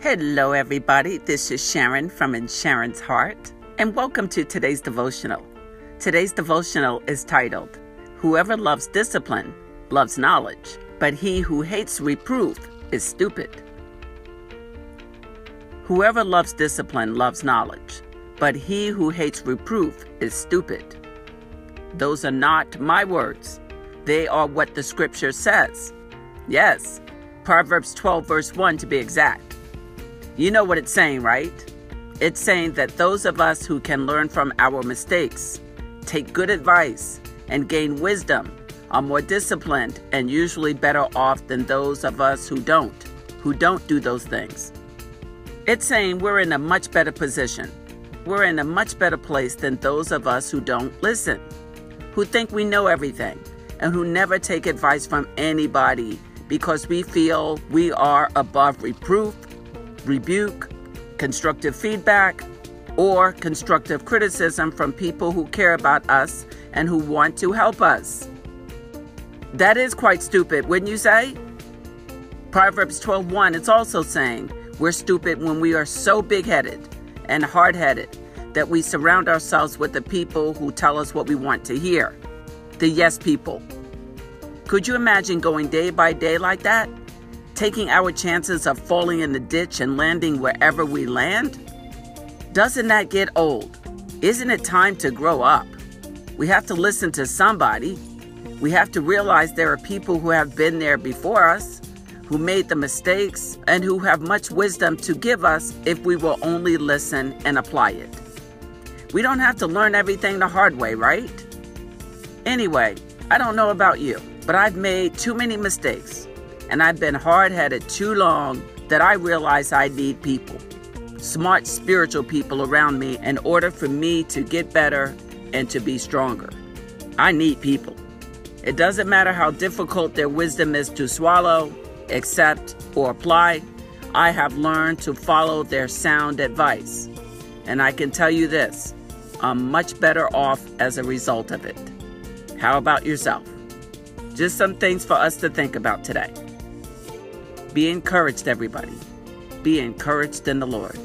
Hello, everybody. This is Sharon from In Sharon's Heart, and welcome to today's devotional. Today's devotional is titled, Whoever loves discipline loves knowledge, but he who hates reproof is stupid. Whoever loves discipline loves knowledge, but he who hates reproof is stupid. Those are not my words, they are what the scripture says. Yes, Proverbs 12, verse 1 to be exact. You know what it's saying, right? It's saying that those of us who can learn from our mistakes, take good advice, and gain wisdom are more disciplined and usually better off than those of us who don't, who don't do those things. It's saying we're in a much better position. We're in a much better place than those of us who don't listen, who think we know everything, and who never take advice from anybody because we feel we are above reproof rebuke, constructive feedback, or constructive criticism from people who care about us and who want to help us. That is quite stupid, wouldn't you say? Proverbs 12:1 it's also saying we're stupid when we are so big-headed and hard-headed that we surround ourselves with the people who tell us what we want to hear. The yes people. Could you imagine going day by day like that? Taking our chances of falling in the ditch and landing wherever we land? Doesn't that get old? Isn't it time to grow up? We have to listen to somebody. We have to realize there are people who have been there before us, who made the mistakes, and who have much wisdom to give us if we will only listen and apply it. We don't have to learn everything the hard way, right? Anyway, I don't know about you, but I've made too many mistakes and I've been hard headed too long that I realize I need people, smart spiritual people around me in order for me to get better and to be stronger. I need people. It doesn't matter how difficult their wisdom is to swallow, accept, or apply. I have learned to follow their sound advice. And I can tell you this I'm much better off as a result of it. How about yourself? Just some things for us to think about today. Be encouraged, everybody. Be encouraged in the Lord.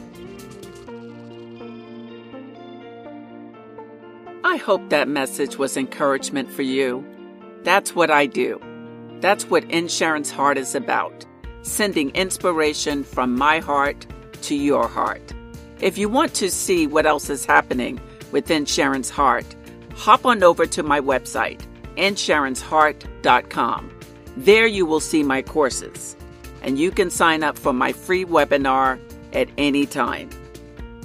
I hope that message was encouragement for you. That's what I do. That's what In Sharon's Heart is about sending inspiration from my heart to your heart. If you want to see what else is happening within Sharon's Heart, hop on over to my website, insharonsheart.com. There you will see my courses and you can sign up for my free webinar at any time,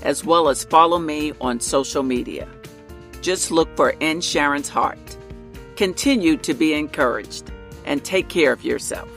as well as follow me on social media. Just look for In Sharon's Heart. Continue to be encouraged and take care of yourself.